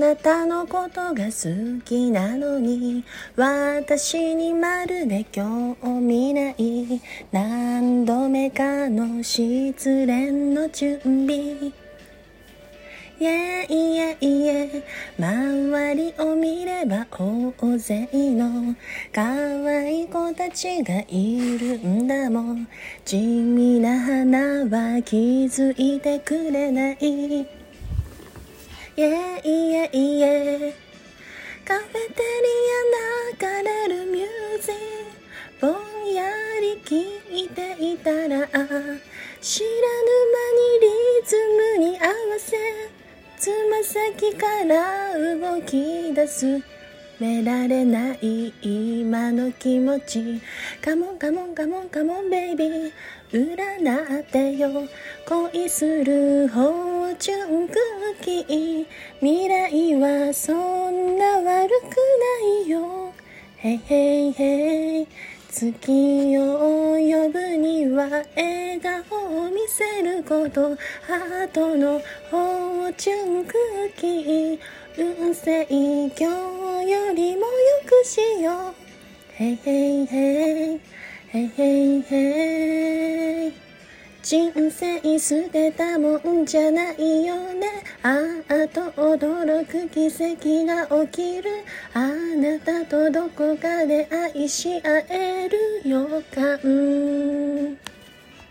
なたのことが好きなのに私にまるで興味ない。何度目かの失恋の準備。いえいえいえ周りを見れば大勢の可愛い子たちがいるんだもん。地味な花は気づいてくれない。いえいえいえカフェテリア流れるミュージックぼんやり聞いていたら知らぬ間にリズムに合わせつま先から動き出すめられない今の気持ちカモンカモンカモンカモンベイビー占ってよ。恋するフォーチュンクッキー未来はそんな悪くないよ。へいへいへい月を呼ぶには笑顔を見せること。ハートのフォーチュンクッキー運勢今日よりもよくしよう。へいへいへいへいへいへい。人生捨てたもんじゃないよね。ああと驚く奇跡が起きる。あなたとどこかで愛し合える予感。